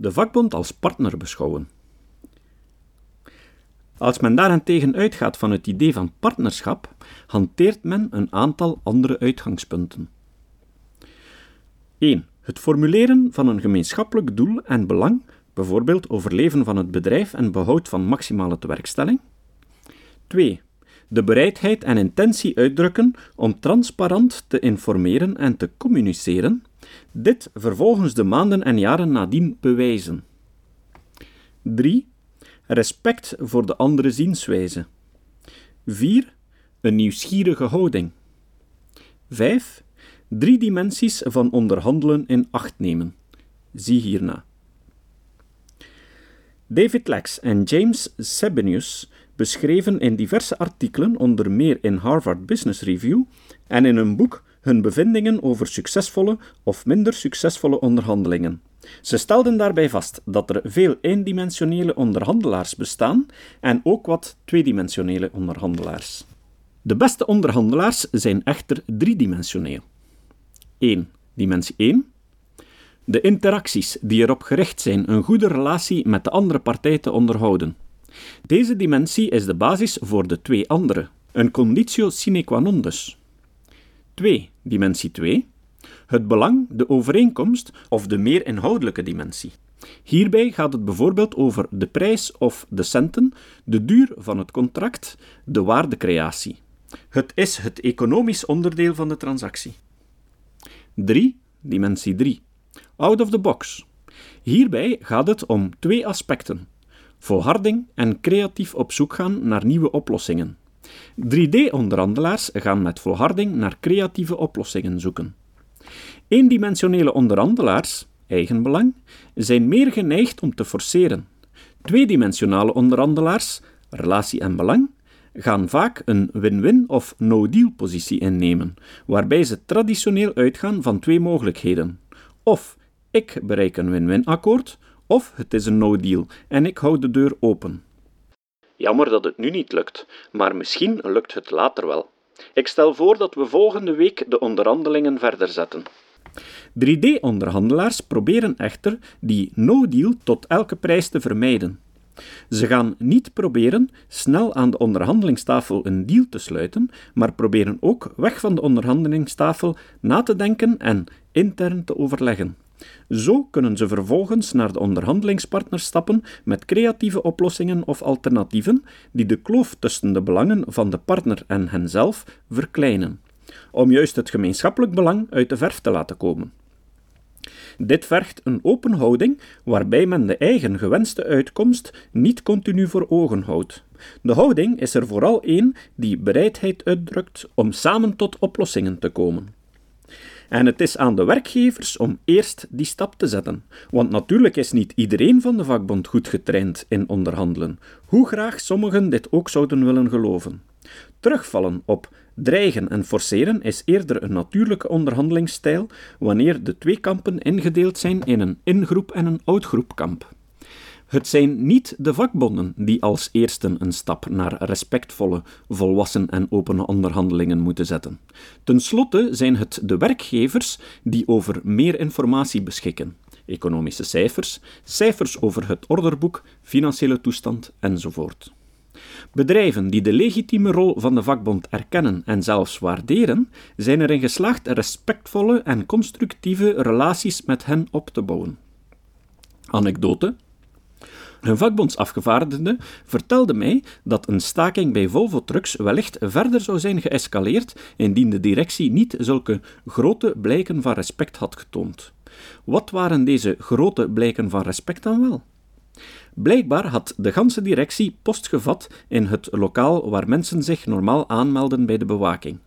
de vakbond als partner beschouwen. Als men daarentegen uitgaat van het idee van partnerschap, hanteert men een aantal andere uitgangspunten. 1. Het formuleren van een gemeenschappelijk doel en belang, bijvoorbeeld overleven van het bedrijf en behoud van maximale tewerkstelling. 2. De bereidheid en intentie uitdrukken om transparant te informeren en te communiceren, dit vervolgens de maanden en jaren nadien bewijzen. 3. Respect voor de andere zienswijze. 4. Een nieuwsgierige houding. 5. Drie dimensies van onderhandelen in acht nemen. Zie hierna. David Lex en James Sebenius beschreven in diverse artikelen, onder meer in Harvard Business Review en in een boek, hun bevindingen over succesvolle of minder succesvolle onderhandelingen. Ze stelden daarbij vast dat er veel eendimensionele onderhandelaars bestaan en ook wat tweedimensionele onderhandelaars. De beste onderhandelaars zijn echter driedimensioneel. 1. Dimensie 1. De interacties die erop gericht zijn een goede relatie met de andere partij te onderhouden. Deze dimensie is de basis voor de twee andere, een conditio sine qua non dus. 2. Dimensie 2. Het belang, de overeenkomst of de meer inhoudelijke dimensie. Hierbij gaat het bijvoorbeeld over de prijs of de centen, de duur van het contract, de waardecreatie. Het is het economisch onderdeel van de transactie. 3. Dimensie 3. Out of the box. Hierbij gaat het om twee aspecten: volharding en creatief op zoek gaan naar nieuwe oplossingen. 3D-onderhandelaars gaan met volharding naar creatieve oplossingen zoeken. Eendimensionele onderhandelaars, eigenbelang, zijn meer geneigd om te forceren. Tweedimensionale onderhandelaars, relatie en belang, gaan vaak een win-win of no-deal positie innemen, waarbij ze traditioneel uitgaan van twee mogelijkheden. Of ik bereik een win-win akkoord, of het is een no-deal en ik hou de deur open. Jammer dat het nu niet lukt, maar misschien lukt het later wel. Ik stel voor dat we volgende week de onderhandelingen verder zetten. 3D-onderhandelaars proberen echter die no-deal tot elke prijs te vermijden. Ze gaan niet proberen snel aan de onderhandelingstafel een deal te sluiten, maar proberen ook weg van de onderhandelingstafel na te denken en intern te overleggen. Zo kunnen ze vervolgens naar de onderhandelingspartner stappen met creatieve oplossingen of alternatieven die de kloof tussen de belangen van de partner en henzelf verkleinen, om juist het gemeenschappelijk belang uit de verf te laten komen. Dit vergt een open houding waarbij men de eigen gewenste uitkomst niet continu voor ogen houdt. De houding is er vooral één die bereidheid uitdrukt om samen tot oplossingen te komen. En het is aan de werkgevers om eerst die stap te zetten. Want natuurlijk is niet iedereen van de vakbond goed getraind in onderhandelen, hoe graag sommigen dit ook zouden willen geloven. Terugvallen op dreigen en forceren is eerder een natuurlijke onderhandelingsstijl wanneer de twee kampen ingedeeld zijn in een ingroep en een uitgroepkamp. Het zijn niet de vakbonden die als eersten een stap naar respectvolle, volwassen en opene onderhandelingen moeten zetten. Ten slotte zijn het de werkgevers die over meer informatie beschikken. Economische cijfers, cijfers over het orderboek, financiële toestand enzovoort. Bedrijven die de legitieme rol van de vakbond erkennen en zelfs waarderen, zijn erin geslaagd respectvolle en constructieve relaties met hen op te bouwen. Anekdote een vakbondsafgevaardigde vertelde mij dat een staking bij Volvo Trucks wellicht verder zou zijn geëscaleerd indien de directie niet zulke grote blijken van respect had getoond. Wat waren deze grote blijken van respect dan wel? Blijkbaar had de ganse directie post gevat in het lokaal waar mensen zich normaal aanmelden bij de bewaking.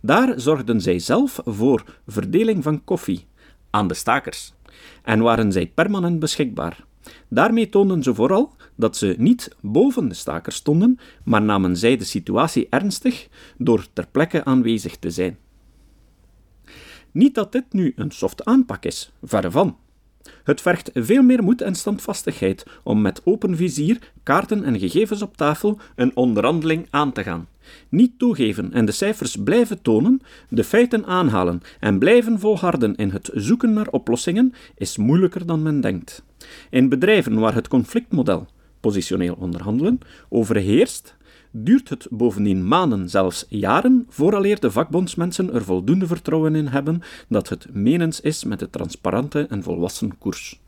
Daar zorgden zij zelf voor verdeling van koffie aan de stakers en waren zij permanent beschikbaar. Daarmee toonden ze vooral dat ze niet boven de stakers stonden, maar namen zij de situatie ernstig door ter plekke aanwezig te zijn. Niet dat dit nu een soft aanpak is, verre van. Het vergt veel meer moed en standvastigheid om met open vizier, kaarten en gegevens op tafel een onderhandeling aan te gaan. Niet toegeven en de cijfers blijven tonen, de feiten aanhalen en blijven volharden in het zoeken naar oplossingen is moeilijker dan men denkt. In bedrijven waar het conflictmodel, positioneel onderhandelen, overheerst, duurt het bovendien maanden, zelfs jaren, vooraleer de vakbondsmensen er voldoende vertrouwen in hebben dat het menens is met de transparante en volwassen koers.